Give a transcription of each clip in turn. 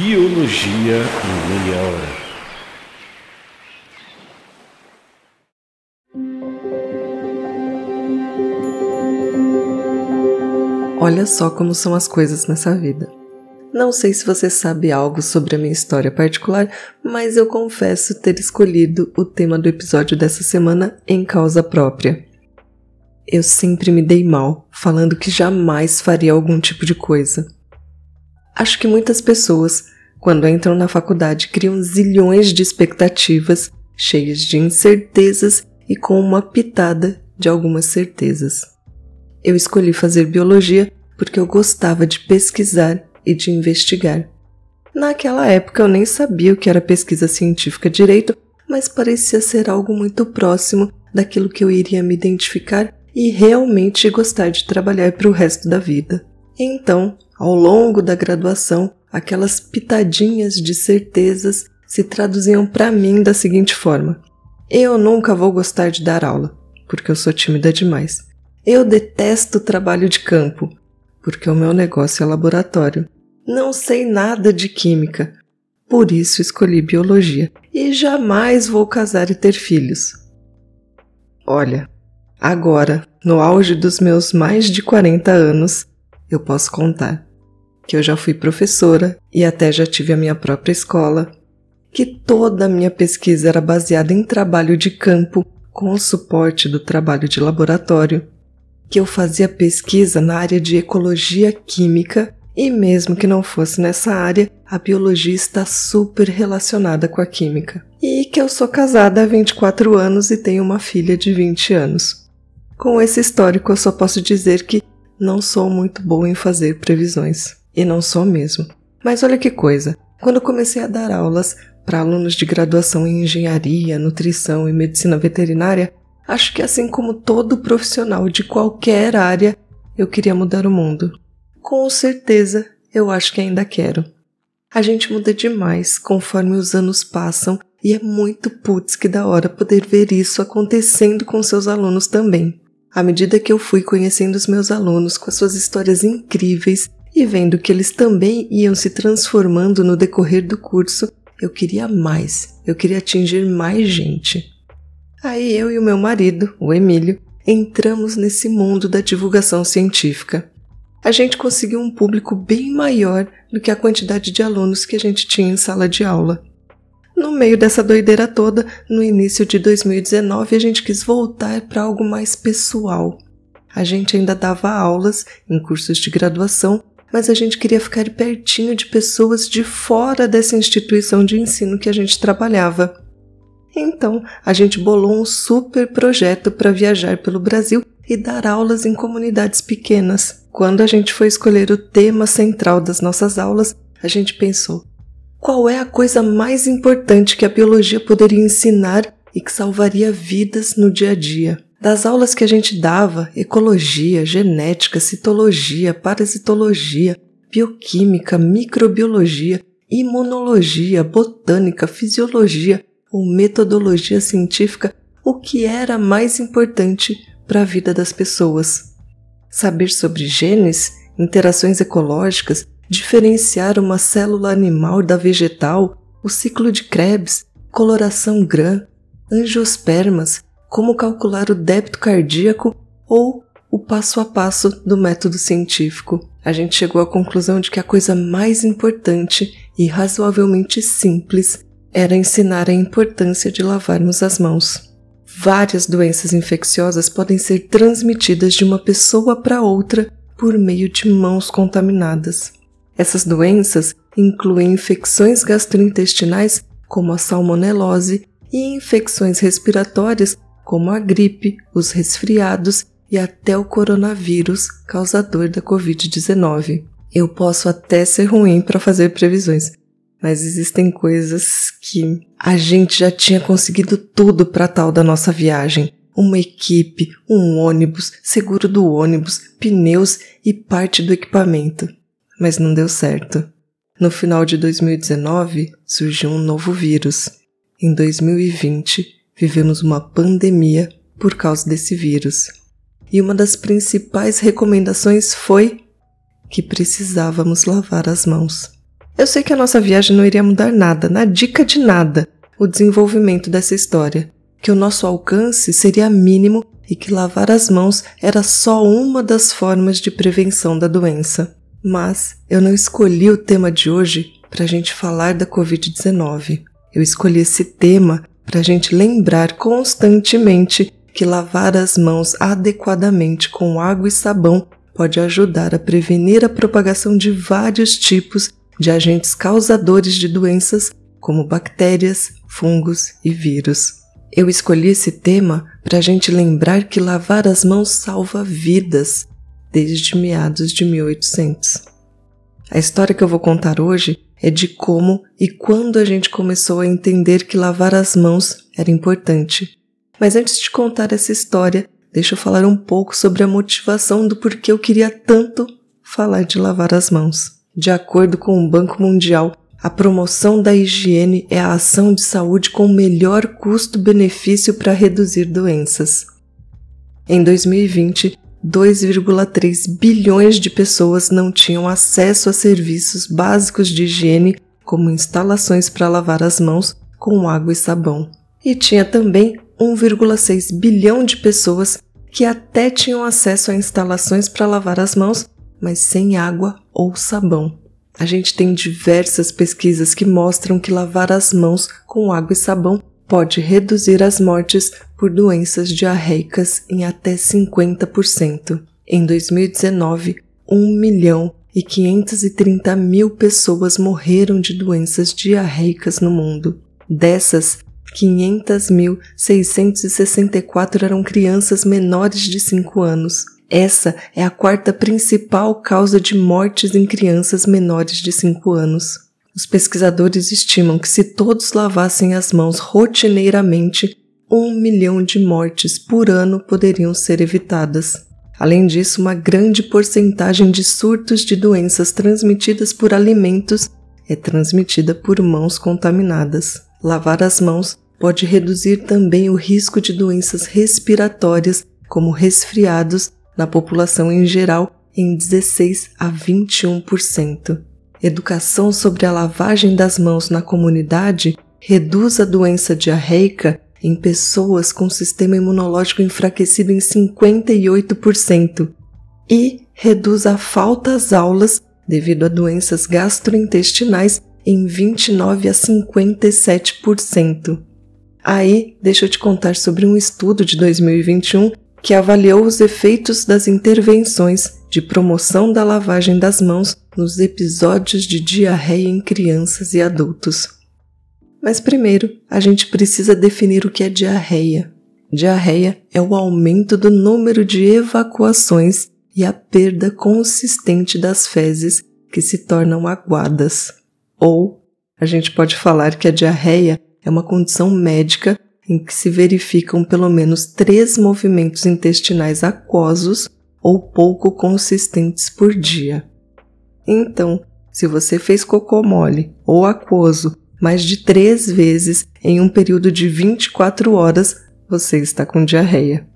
Biologia em meia hora. Olha só como são as coisas nessa vida. Não sei se você sabe algo sobre a minha história particular, mas eu confesso ter escolhido o tema do episódio dessa semana em causa própria. Eu sempre me dei mal, falando que jamais faria algum tipo de coisa. Acho que muitas pessoas, quando entram na faculdade, criam zilhões de expectativas, cheias de incertezas e com uma pitada de algumas certezas. Eu escolhi fazer biologia porque eu gostava de pesquisar e de investigar. Naquela época eu nem sabia o que era pesquisa científica direito, mas parecia ser algo muito próximo daquilo que eu iria me identificar e realmente gostar de trabalhar para o resto da vida. Então, ao longo da graduação, aquelas pitadinhas de certezas se traduziam para mim da seguinte forma: eu nunca vou gostar de dar aula, porque eu sou tímida demais. Eu detesto trabalho de campo, porque o meu negócio é laboratório. Não sei nada de química, por isso escolhi biologia e jamais vou casar e ter filhos. Olha, agora, no auge dos meus mais de 40 anos, eu posso contar que eu já fui professora e até já tive a minha própria escola, que toda a minha pesquisa era baseada em trabalho de campo com o suporte do trabalho de laboratório, que eu fazia pesquisa na área de ecologia química e mesmo que não fosse nessa área, a biologia está super relacionada com a química. E que eu sou casada há 24 anos e tenho uma filha de 20 anos. Com esse histórico, eu só posso dizer que não sou muito boa em fazer previsões. E não sou mesmo. Mas olha que coisa: quando comecei a dar aulas para alunos de graduação em engenharia, nutrição e medicina veterinária, acho que assim como todo profissional de qualquer área, eu queria mudar o mundo. Com certeza, eu acho que ainda quero. A gente muda demais conforme os anos passam e é muito putz que da hora poder ver isso acontecendo com seus alunos também. À medida que eu fui conhecendo os meus alunos com as suas histórias incríveis e vendo que eles também iam se transformando no decorrer do curso, eu queria mais, eu queria atingir mais gente. Aí eu e o meu marido, o Emílio, entramos nesse mundo da divulgação científica a gente conseguiu um público bem maior do que a quantidade de alunos que a gente tinha em sala de aula. No meio dessa doideira toda, no início de 2019, a gente quis voltar para algo mais pessoal. A gente ainda dava aulas em cursos de graduação, mas a gente queria ficar pertinho de pessoas de fora dessa instituição de ensino que a gente trabalhava. Então, a gente bolou um super projeto para viajar pelo Brasil e dar aulas em comunidades pequenas. Quando a gente foi escolher o tema central das nossas aulas, a gente pensou: qual é a coisa mais importante que a biologia poderia ensinar e que salvaria vidas no dia a dia? Das aulas que a gente dava, ecologia, genética, citologia, parasitologia, bioquímica, microbiologia, imunologia, botânica, fisiologia ou metodologia científica, o que era mais importante para a vida das pessoas. Saber sobre genes, interações ecológicas, diferenciar uma célula animal da vegetal, o ciclo de Krebs, coloração GRAM, angiospermas, como calcular o débito cardíaco ou o passo a passo do método científico. A gente chegou à conclusão de que a coisa mais importante e razoavelmente simples era ensinar a importância de lavarmos as mãos. Várias doenças infecciosas podem ser transmitidas de uma pessoa para outra por meio de mãos contaminadas. Essas doenças incluem infecções gastrointestinais, como a salmonelose, e infecções respiratórias, como a gripe, os resfriados e até o coronavírus, causador da Covid-19. Eu posso até ser ruim para fazer previsões, mas existem coisas que a gente já tinha conseguido tudo para tal da nossa viagem. Uma equipe, um ônibus, seguro do ônibus, pneus e parte do equipamento. Mas não deu certo. No final de 2019 surgiu um novo vírus. Em 2020 vivemos uma pandemia por causa desse vírus. E uma das principais recomendações foi que precisávamos lavar as mãos. Eu sei que a nossa viagem não iria mudar nada, na dica de nada, o desenvolvimento dessa história, que o nosso alcance seria mínimo e que lavar as mãos era só uma das formas de prevenção da doença. Mas eu não escolhi o tema de hoje para a gente falar da Covid-19. Eu escolhi esse tema para a gente lembrar constantemente que lavar as mãos adequadamente com água e sabão pode ajudar a prevenir a propagação de vários tipos de agentes causadores de doenças, como bactérias, fungos e vírus. Eu escolhi esse tema para a gente lembrar que lavar as mãos salva vidas desde meados de 1800. A história que eu vou contar hoje é de como e quando a gente começou a entender que lavar as mãos era importante. Mas antes de contar essa história, deixa eu falar um pouco sobre a motivação do porquê eu queria tanto falar de lavar as mãos. De acordo com o Banco Mundial, a promoção da higiene é a ação de saúde com melhor custo-benefício para reduzir doenças. Em 2020, 2,3 bilhões de pessoas não tinham acesso a serviços básicos de higiene, como instalações para lavar as mãos com água e sabão. E tinha também 1,6 bilhão de pessoas que até tinham acesso a instalações para lavar as mãos, mas sem água ou sabão. A gente tem diversas pesquisas que mostram que lavar as mãos com água e sabão pode reduzir as mortes por doenças diarreicas em até 50%. Em 2019, 1 milhão e 530 mil pessoas morreram de doenças diarreicas no mundo. Dessas, 500.664 eram crianças menores de 5 anos. Essa é a quarta principal causa de mortes em crianças menores de 5 anos. Os pesquisadores estimam que se todos lavassem as mãos rotineiramente, um milhão de mortes por ano poderiam ser evitadas. Além disso, uma grande porcentagem de surtos de doenças transmitidas por alimentos é transmitida por mãos contaminadas. Lavar as mãos pode reduzir também o risco de doenças respiratórias, como resfriados, na população em geral em 16 a 21%. Educação sobre a lavagem das mãos na comunidade reduz a doença diarreica em pessoas com sistema imunológico enfraquecido em 58% e reduz a falta às aulas devido a doenças gastrointestinais em 29 a 57%. Aí, deixa eu te contar sobre um estudo de 2021 que avaliou os efeitos das intervenções de promoção da lavagem das mãos nos episódios de diarreia em crianças e adultos. Mas primeiro, a gente precisa definir o que é diarreia. Diarreia é o aumento do número de evacuações e a perda consistente das fezes que se tornam aguadas. Ou a gente pode falar que a diarreia é uma condição médica em que se verificam pelo menos três movimentos intestinais aquosos ou pouco consistentes por dia. Então, se você fez cocô mole ou aquoso mais de três vezes em um período de 24 horas, você está com diarreia.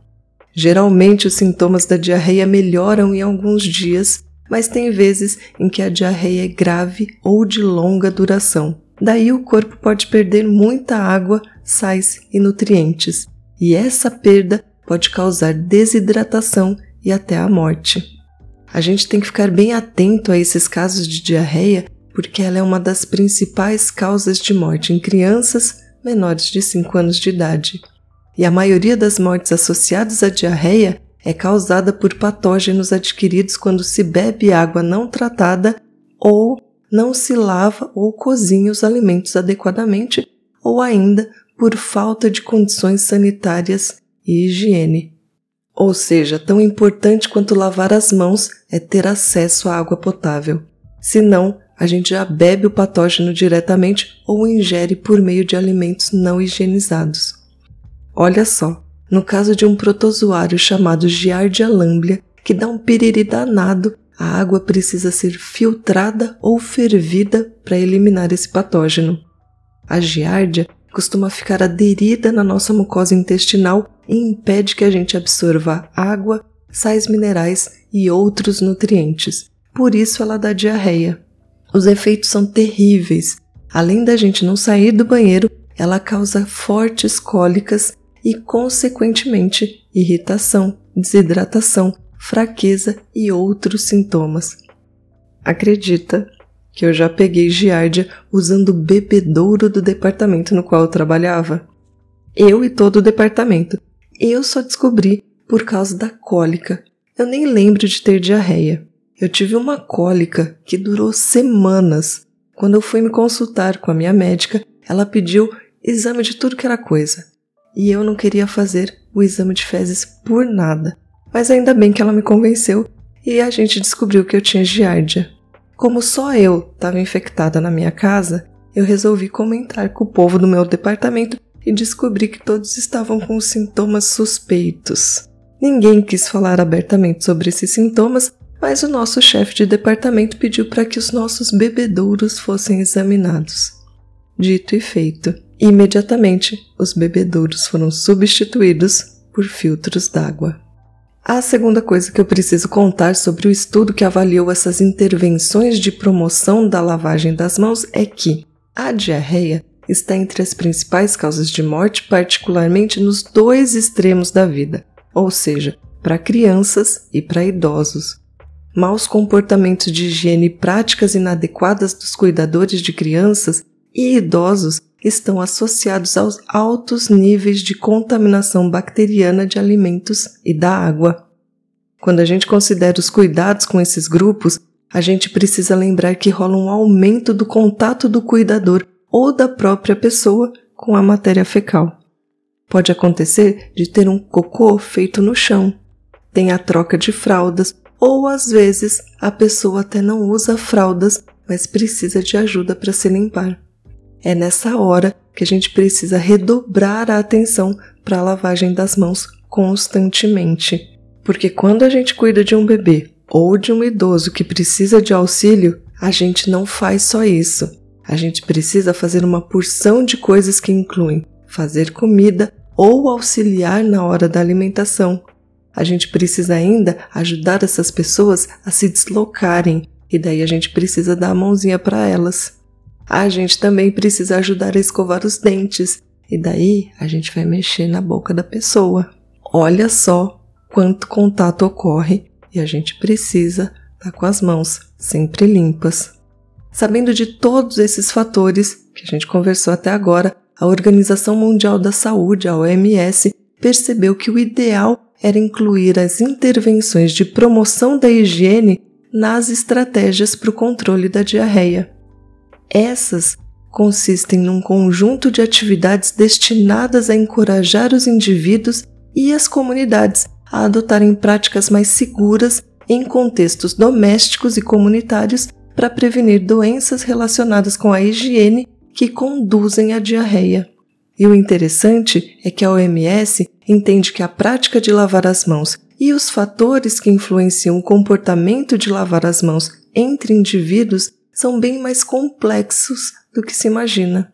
Geralmente, os sintomas da diarreia melhoram em alguns dias, mas tem vezes em que a diarreia é grave ou de longa duração. Daí o corpo pode perder muita água, sais e nutrientes, e essa perda pode causar desidratação e até a morte. A gente tem que ficar bem atento a esses casos de diarreia, porque ela é uma das principais causas de morte em crianças menores de 5 anos de idade. E a maioria das mortes associadas à diarreia é causada por patógenos adquiridos quando se bebe água não tratada ou não se lava ou cozinha os alimentos adequadamente, ou ainda por falta de condições sanitárias e higiene. Ou seja, tão importante quanto lavar as mãos é ter acesso à água potável. Senão, a gente já bebe o patógeno diretamente ou ingere por meio de alimentos não higienizados. Olha só, no caso de um protozoário chamado Giardia lamblia, que dá um piriri danado, a água precisa ser filtrada ou fervida para eliminar esse patógeno. A giardia costuma ficar aderida na nossa mucosa intestinal e impede que a gente absorva água, sais minerais e outros nutrientes. Por isso ela dá diarreia. Os efeitos são terríveis. Além da gente não sair do banheiro, ela causa fortes cólicas e, consequentemente, irritação, desidratação, fraqueza e outros sintomas. Acredita que eu já peguei giardia usando o bebedouro do departamento no qual eu trabalhava? Eu e todo o departamento. Eu só descobri por causa da cólica. Eu nem lembro de ter diarreia. Eu tive uma cólica que durou semanas. Quando eu fui me consultar com a minha médica, ela pediu exame de tudo que era coisa. E eu não queria fazer o exame de fezes por nada. Mas ainda bem que ela me convenceu e a gente descobriu que eu tinha giardia. Como só eu estava infectada na minha casa, eu resolvi comentar com o povo do meu departamento e descobri que todos estavam com sintomas suspeitos. Ninguém quis falar abertamente sobre esses sintomas, mas o nosso chefe de departamento pediu para que os nossos bebedouros fossem examinados. Dito e feito, imediatamente os bebedouros foram substituídos por filtros d'água. A segunda coisa que eu preciso contar sobre o estudo que avaliou essas intervenções de promoção da lavagem das mãos é que a diarreia está entre as principais causas de morte, particularmente nos dois extremos da vida, ou seja, para crianças e para idosos. Maus comportamentos de higiene e práticas inadequadas dos cuidadores de crianças e idosos estão associados aos altos níveis de contaminação bacteriana de alimentos e da água. Quando a gente considera os cuidados com esses grupos, a gente precisa lembrar que rola um aumento do contato do cuidador ou da própria pessoa com a matéria fecal. Pode acontecer de ter um cocô feito no chão, tem a troca de fraldas, ou às vezes a pessoa até não usa fraldas, mas precisa de ajuda para se limpar. É nessa hora que a gente precisa redobrar a atenção para a lavagem das mãos constantemente. Porque quando a gente cuida de um bebê ou de um idoso que precisa de auxílio, a gente não faz só isso. A gente precisa fazer uma porção de coisas que incluem fazer comida ou auxiliar na hora da alimentação. A gente precisa ainda ajudar essas pessoas a se deslocarem e daí a gente precisa dar a mãozinha para elas. A gente também precisa ajudar a escovar os dentes, e daí a gente vai mexer na boca da pessoa. Olha só quanto contato ocorre e a gente precisa estar tá com as mãos sempre limpas. Sabendo de todos esses fatores que a gente conversou até agora, a Organização Mundial da Saúde, a OMS, percebeu que o ideal era incluir as intervenções de promoção da higiene nas estratégias para o controle da diarreia. Essas consistem num conjunto de atividades destinadas a encorajar os indivíduos e as comunidades a adotarem práticas mais seguras em contextos domésticos e comunitários para prevenir doenças relacionadas com a higiene que conduzem à diarreia. E o interessante é que a OMS entende que a prática de lavar as mãos e os fatores que influenciam o comportamento de lavar as mãos entre indivíduos são bem mais complexos do que se imagina.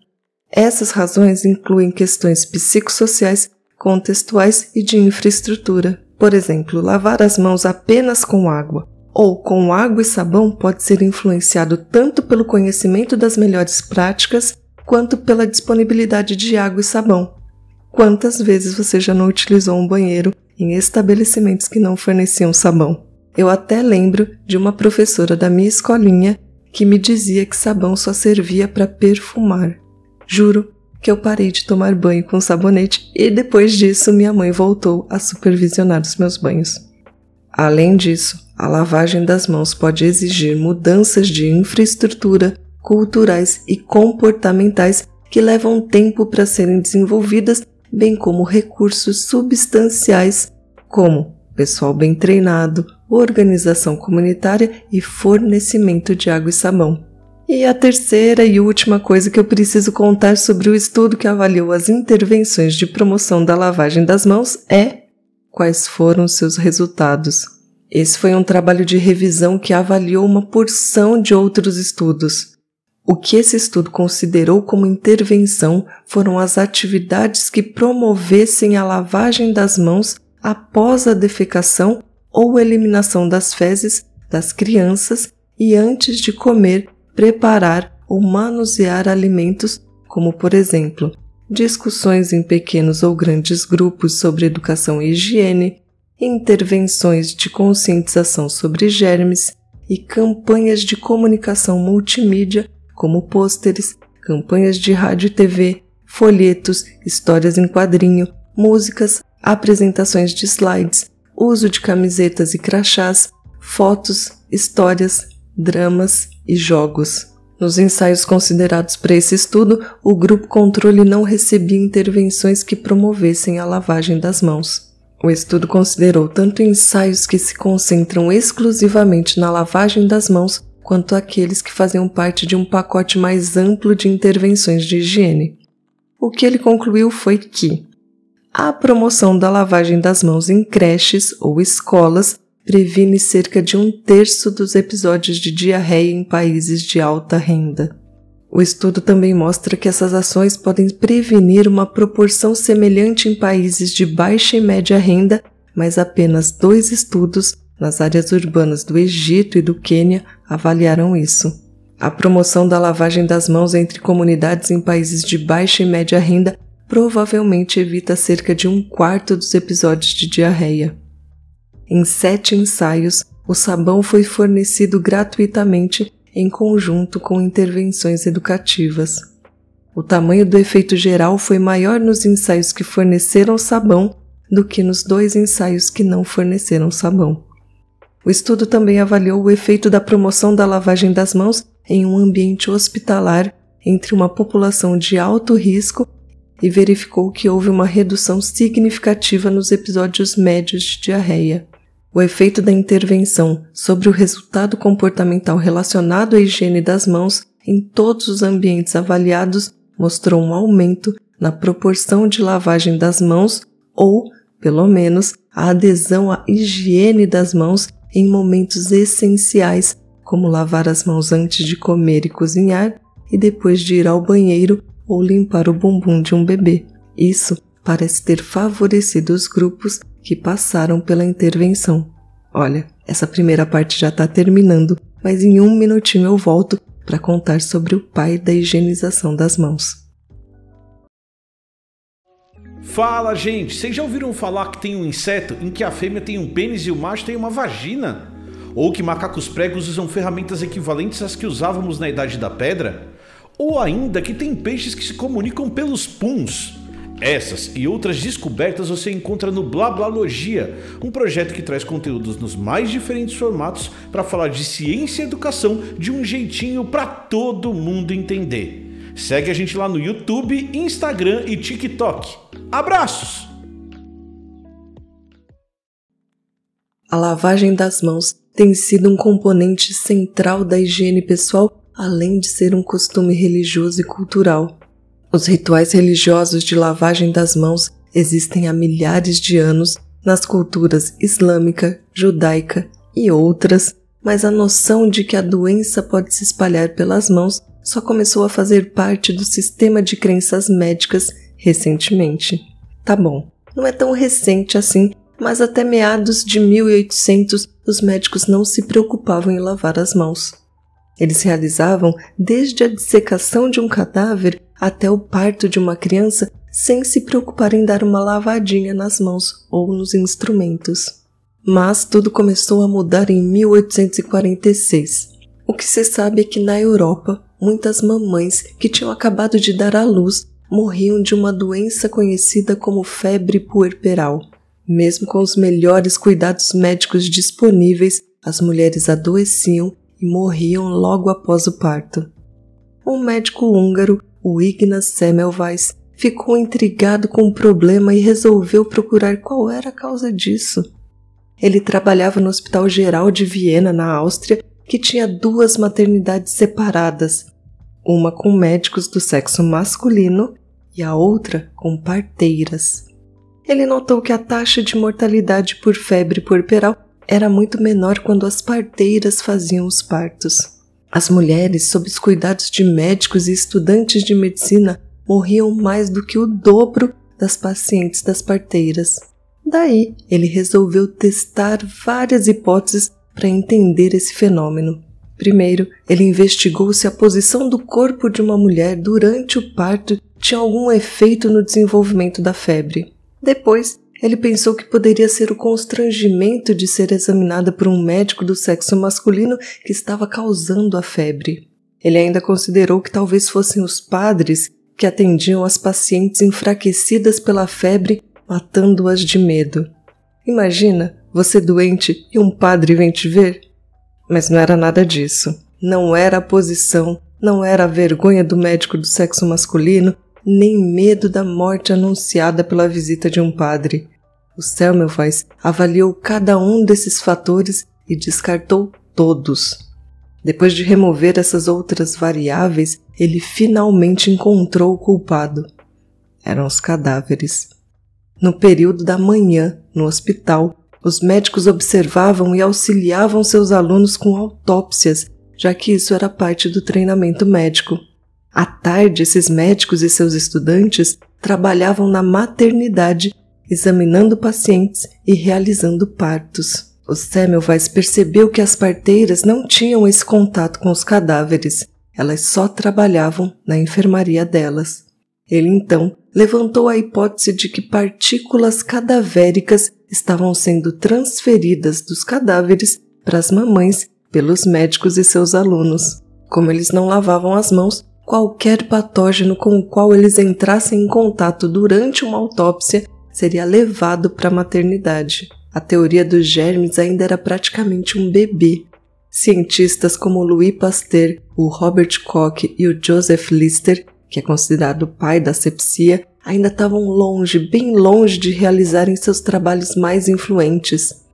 Essas razões incluem questões psicossociais, contextuais e de infraestrutura. Por exemplo, lavar as mãos apenas com água ou com água e sabão pode ser influenciado tanto pelo conhecimento das melhores práticas quanto pela disponibilidade de água e sabão. Quantas vezes você já não utilizou um banheiro em estabelecimentos que não forneciam sabão? Eu até lembro de uma professora da minha escolinha que me dizia que sabão só servia para perfumar. Juro que eu parei de tomar banho com sabonete e depois disso minha mãe voltou a supervisionar os meus banhos. Além disso, a lavagem das mãos pode exigir mudanças de infraestrutura, culturais e comportamentais que levam tempo para serem desenvolvidas, bem como recursos substanciais, como pessoal bem treinado, organização comunitária e fornecimento de água e sabão. E a terceira e última coisa que eu preciso contar sobre o estudo que avaliou as intervenções de promoção da lavagem das mãos é quais foram seus resultados. Esse foi um trabalho de revisão que avaliou uma porção de outros estudos. O que esse estudo considerou como intervenção foram as atividades que promovessem a lavagem das mãos após a defecação ou eliminação das fezes das crianças e antes de comer preparar ou manusear alimentos, como por exemplo, discussões em pequenos ou grandes grupos sobre educação e higiene, intervenções de conscientização sobre germes e campanhas de comunicação multimídia, como pôsteres, campanhas de rádio e TV, folhetos, histórias em quadrinho, músicas, apresentações de slides, uso de camisetas e crachás, fotos, histórias, dramas e jogos. Nos ensaios considerados para esse estudo, o grupo controle não recebia intervenções que promovessem a lavagem das mãos. O estudo considerou tanto ensaios que se concentram exclusivamente na lavagem das mãos, quanto aqueles que faziam parte de um pacote mais amplo de intervenções de higiene. O que ele concluiu foi que a promoção da lavagem das mãos em creches ou escolas previne cerca de um terço dos episódios de diarreia em países de alta renda. O estudo também mostra que essas ações podem prevenir uma proporção semelhante em países de baixa e média renda, mas apenas dois estudos nas áreas urbanas do Egito e do Quênia avaliaram isso. A promoção da lavagem das mãos entre comunidades em países de baixa e média renda provavelmente evita cerca de um quarto dos episódios de diarreia. Em sete ensaios, o sabão foi fornecido gratuitamente em conjunto com intervenções educativas. O tamanho do efeito geral foi maior nos ensaios que forneceram sabão do que nos dois ensaios que não forneceram sabão. O estudo também avaliou o efeito da promoção da lavagem das mãos em um ambiente hospitalar entre uma população de alto risco e verificou que houve uma redução significativa nos episódios médios de diarreia. O efeito da intervenção sobre o resultado comportamental relacionado à higiene das mãos em todos os ambientes avaliados mostrou um aumento na proporção de lavagem das mãos ou, pelo menos, a adesão à higiene das mãos em momentos essenciais, como lavar as mãos antes de comer e cozinhar e depois de ir ao banheiro ou limpar o bumbum de um bebê. Isso parece ter favorecido os grupos que passaram pela intervenção. Olha, essa primeira parte já está terminando, mas em um minutinho eu volto para contar sobre o pai da higienização das mãos. Fala, gente! Vocês já ouviram falar que tem um inseto em que a fêmea tem um pênis e o macho tem uma vagina? Ou que macacos pregos usam ferramentas equivalentes às que usávamos na Idade da Pedra? Ou ainda que tem peixes que se comunicam pelos puns? Essas e outras descobertas você encontra no Blablalogia, um projeto que traz conteúdos nos mais diferentes formatos para falar de ciência e educação de um jeitinho para todo mundo entender. Segue a gente lá no YouTube, Instagram e TikTok. Abraços! A lavagem das mãos tem sido um componente central da higiene pessoal, além de ser um costume religioso e cultural. Os rituais religiosos de lavagem das mãos existem há milhares de anos nas culturas islâmica, judaica e outras, mas a noção de que a doença pode se espalhar pelas mãos só começou a fazer parte do sistema de crenças médicas recentemente. Tá bom, não é tão recente assim, mas até meados de 1800 os médicos não se preocupavam em lavar as mãos. Eles realizavam desde a dissecação de um cadáver até o parto de uma criança sem se preocupar em dar uma lavadinha nas mãos ou nos instrumentos. Mas tudo começou a mudar em 1846. O que se sabe é que na Europa, muitas mamães que tinham acabado de dar à luz morriam de uma doença conhecida como febre puerperal. Mesmo com os melhores cuidados médicos disponíveis, as mulheres adoeciam e morriam logo após o parto. Um médico húngaro o Ignaz Semmelweis ficou intrigado com o problema e resolveu procurar qual era a causa disso. Ele trabalhava no Hospital Geral de Viena, na Áustria, que tinha duas maternidades separadas, uma com médicos do sexo masculino e a outra com parteiras. Ele notou que a taxa de mortalidade por febre puerperal era muito menor quando as parteiras faziam os partos. As mulheres, sob os cuidados de médicos e estudantes de medicina, morriam mais do que o dobro das pacientes das parteiras. Daí, ele resolveu testar várias hipóteses para entender esse fenômeno. Primeiro, ele investigou se a posição do corpo de uma mulher durante o parto tinha algum efeito no desenvolvimento da febre. Depois, ele pensou que poderia ser o constrangimento de ser examinada por um médico do sexo masculino que estava causando a febre. Ele ainda considerou que talvez fossem os padres que atendiam as pacientes enfraquecidas pela febre, matando-as de medo. Imagina, você doente e um padre vem te ver? Mas não era nada disso. Não era a posição, não era a vergonha do médico do sexo masculino, nem medo da morte anunciada pela visita de um padre. O Semmelweis avaliou cada um desses fatores e descartou todos. Depois de remover essas outras variáveis, ele finalmente encontrou o culpado. Eram os cadáveres. No período da manhã, no hospital, os médicos observavam e auxiliavam seus alunos com autópsias, já que isso era parte do treinamento médico. À tarde, esses médicos e seus estudantes trabalhavam na maternidade, examinando pacientes e realizando partos. O Semmelweis percebeu que as parteiras não tinham esse contato com os cadáveres, elas só trabalhavam na enfermaria delas. Ele então levantou a hipótese de que partículas cadavéricas estavam sendo transferidas dos cadáveres para as mamães pelos médicos e seus alunos. Como eles não lavavam as mãos, qualquer patógeno com o qual eles entrassem em contato durante uma autópsia seria levado para a maternidade. A teoria dos germes ainda era praticamente um bebê. Cientistas como Louis Pasteur, o Robert Koch e o Joseph Lister, que é considerado o pai da sepsia, ainda estavam longe, bem longe de realizarem seus trabalhos mais influentes.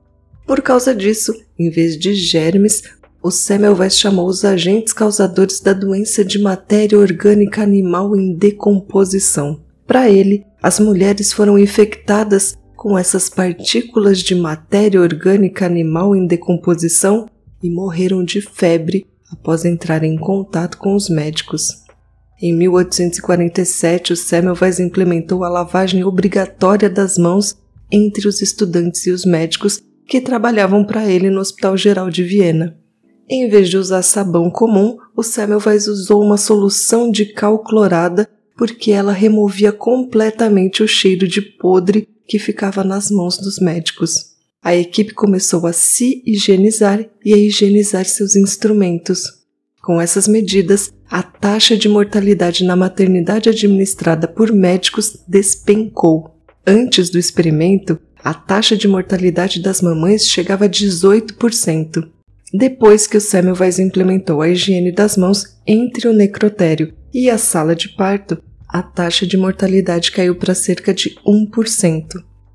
Por causa disso, em vez de germes, o Semmelweis chamou os agentes causadores da doença de matéria orgânica animal em decomposição. Para ele, as mulheres foram infectadas com essas partículas de matéria orgânica animal em decomposição e morreram de febre após entrarem em contato com os médicos. Em 1847, o Semmelweis implementou a lavagem obrigatória das mãos entre os estudantes e os médicos que trabalhavam para ele no Hospital Geral de Viena. Em vez de usar sabão comum, o Semmelweis usou uma solução de cal clorada porque ela removia completamente o cheiro de podre que ficava nas mãos dos médicos. A equipe começou a se higienizar e a higienizar seus instrumentos. Com essas medidas, a taxa de mortalidade na maternidade administrada por médicos despencou. Antes do experimento, a taxa de mortalidade das mamães chegava a 18%. Depois que o Semmelweis implementou a higiene das mãos entre o necrotério e a sala de parto, a taxa de mortalidade caiu para cerca de 1%.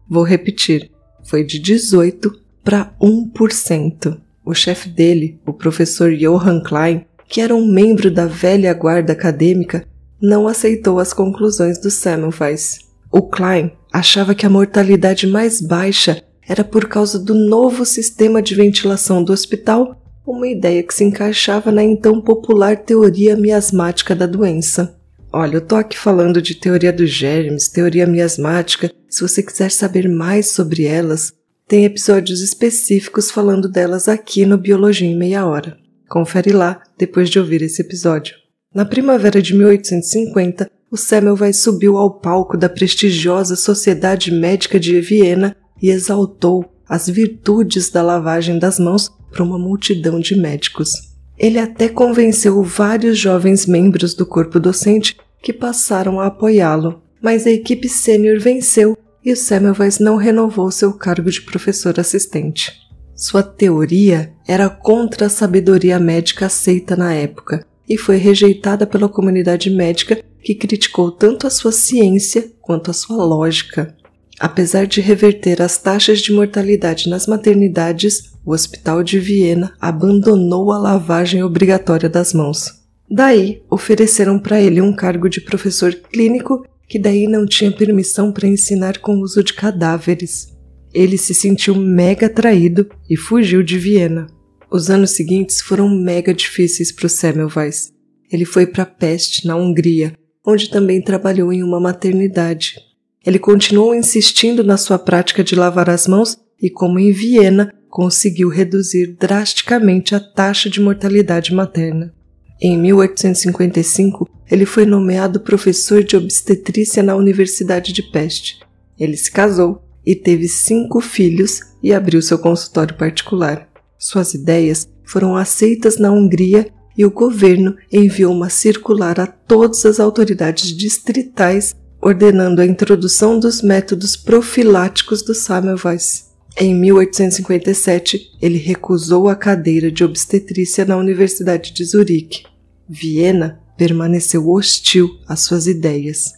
Vou repetir, foi de 18 para 1%. O chefe dele, o professor Johann Klein, que era um membro da velha guarda acadêmica, não aceitou as conclusões do Semmelweis. O Klein achava que a mortalidade mais baixa era por causa do novo sistema de ventilação do hospital, uma ideia que se encaixava na então popular teoria miasmática da doença. Olha, eu tô aqui falando de teoria dos germes, teoria miasmática. Se você quiser saber mais sobre elas, tem episódios específicos falando delas aqui no Biologia em Meia Hora. Confere lá depois de ouvir esse episódio. Na primavera de 1850, o Semmelweis subiu ao palco da prestigiosa Sociedade Médica de Viena e exaltou as virtudes da lavagem das mãos para uma multidão de médicos. Ele até convenceu vários jovens membros do corpo docente que passaram a apoiá-lo, mas a equipe sênior venceu e o Semmelweis não renovou seu cargo de professor assistente. Sua teoria era contra a sabedoria médica aceita na época e foi rejeitada pela comunidade médica que criticou tanto a sua ciência quanto a sua lógica. Apesar de reverter as taxas de mortalidade nas maternidades, o Hospital de Viena abandonou a lavagem obrigatória das mãos. Daí, ofereceram para ele um cargo de professor clínico que daí não tinha permissão para ensinar com o uso de cadáveres. Ele se sentiu mega traído e fugiu de Viena. Os anos seguintes foram mega difíceis para o Semmelweis. Ele foi para Peste, na Hungria, onde também trabalhou em uma maternidade. Ele continuou insistindo na sua prática de lavar as mãos e, como em Viena, conseguiu reduzir drasticamente a taxa de mortalidade materna. Em 1855, ele foi nomeado professor de obstetrícia na Universidade de Peste. Ele se casou e teve cinco filhos e abriu seu consultório particular. Suas ideias foram aceitas na Hungria e o governo enviou uma circular a todas as autoridades distritais ordenando a introdução dos métodos profiláticos do Semmelweis. Em 1857, ele recusou a cadeira de obstetrícia na Universidade de Zurique. Viena permaneceu hostil às suas ideias.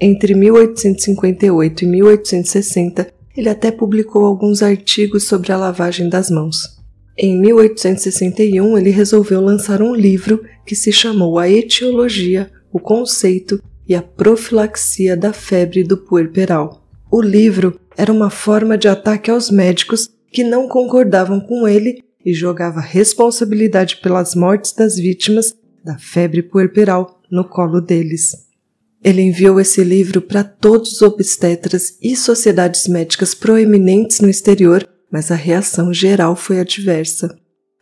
Entre 1858 e 1860, ele até publicou alguns artigos sobre a lavagem das mãos. Em 1861, ele resolveu lançar um livro que se chamou A Etiologia, o Conceito e a Profilaxia da Febre do Puerperal. O livro era uma forma de ataque aos médicos que não concordavam com ele e jogava responsabilidade pelas mortes das vítimas da febre puerperal no colo deles. Ele enviou esse livro para todos os obstetras e sociedades médicas proeminentes no exterior, mas a reação geral foi adversa.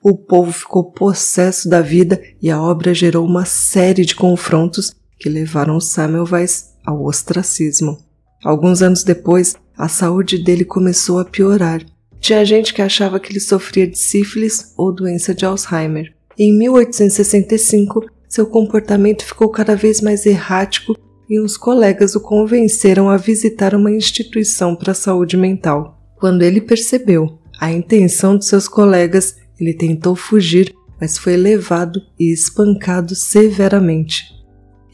O povo ficou possesso da vida e a obra gerou uma série de confrontos que levaram Semmelweis ao ostracismo. Alguns anos depois, a saúde dele começou a piorar. Tinha gente que achava que ele sofria de sífilis ou doença de Alzheimer. Em 1865, seu comportamento ficou cada vez mais errático e uns colegas o convenceram a visitar uma instituição para a saúde mental. Quando ele percebeu a intenção de seus colegas, ele tentou fugir, mas foi levado e espancado severamente.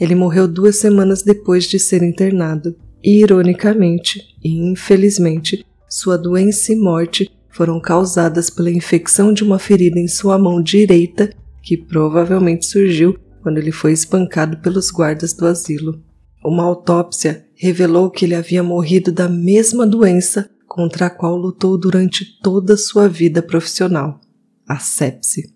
Ele morreu duas semanas depois de ser internado. Ironicamente e infelizmente, sua doença e morte foram causadas pela infecção de uma ferida em sua mão direita que provavelmente surgiu quando ele foi espancado pelos guardas do asilo. Uma autópsia revelou que ele havia morrido da mesma doença contra a qual lutou durante toda a sua vida profissional, a sepse.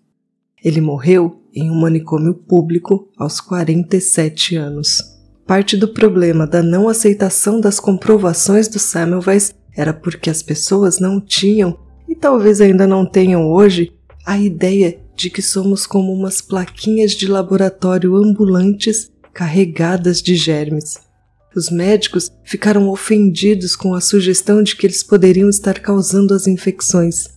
Ele morreu em um manicômio público aos 47 anos. Parte do problema da não aceitação das comprovações do Semmelweis era porque as pessoas não tinham, e talvez ainda não tenham hoje, a ideia de que somos como umas plaquinhas de laboratório ambulantes carregadas de germes. Os médicos ficaram ofendidos com a sugestão de que eles poderiam estar causando as infecções.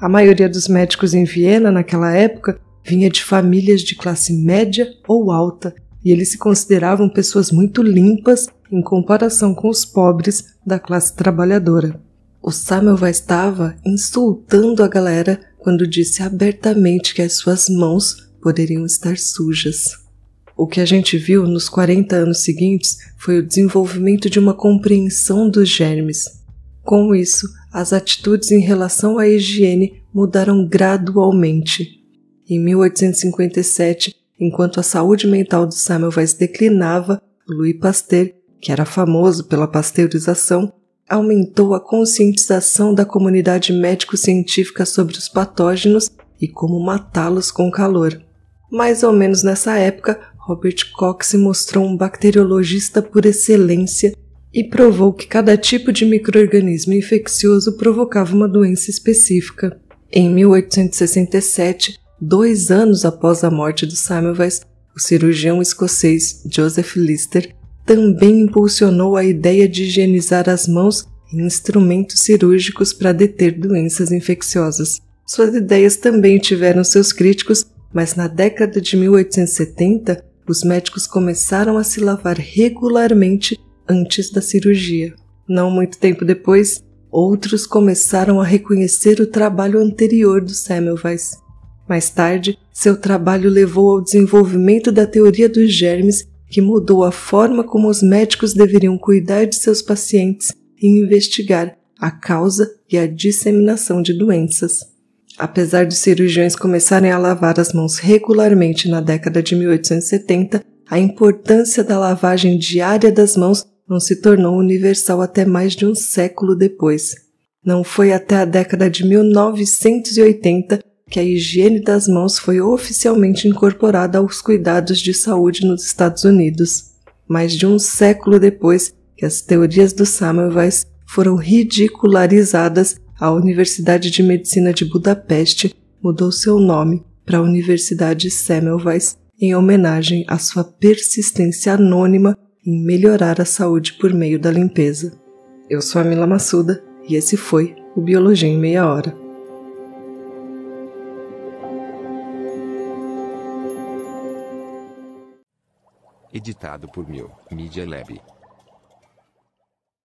A maioria dos médicos em Viena naquela época vinha de famílias de classe média ou alta e eles se consideravam pessoas muito limpas em comparação com os pobres da classe trabalhadora. O Samuel estava insultando a galera quando disse abertamente que as suas mãos poderiam estar sujas. O que a gente viu nos 40 anos seguintes foi o desenvolvimento de uma compreensão dos germes. Com isso, as atitudes em relação à higiene mudaram gradualmente. Em 1857, Enquanto a saúde mental do Semmelweis declinava, Louis Pasteur, que era famoso pela pasteurização, aumentou a conscientização da comunidade médico-científica sobre os patógenos e como matá-los com calor. Mais ou menos nessa época, Robert Koch se mostrou um bacteriologista por excelência e provou que cada tipo de microorganismo infeccioso provocava uma doença específica. Em 1867, Dois anos após a morte do Semmelweis, o cirurgião escocês Joseph Lister também impulsionou a ideia de higienizar as mãos em instrumentos cirúrgicos para deter doenças infecciosas. Suas ideias também tiveram seus críticos, mas na década de 1870 os médicos começaram a se lavar regularmente antes da cirurgia. Não muito tempo depois, outros começaram a reconhecer o trabalho anterior do Semmelweis. Mais tarde, seu trabalho levou ao desenvolvimento da teoria dos germes, que mudou a forma como os médicos deveriam cuidar de seus pacientes e investigar a causa e a disseminação de doenças. Apesar de cirurgiões começarem a lavar as mãos regularmente na década de 1870, a importância da lavagem diária das mãos não se tornou universal até mais de um século depois. Não foi até a década de 1980 que a higiene das mãos foi oficialmente incorporada aos cuidados de saúde nos Estados Unidos, mais de um século depois que as teorias do Semmelweis foram ridicularizadas a Universidade de Medicina de Budapeste mudou seu nome para a Universidade Semmelweis em homenagem à sua persistência anônima em melhorar a saúde por meio da limpeza. Eu sou a Mila Massuda e esse foi o Biologia em Meia Hora. Editado por Mil Media Lab.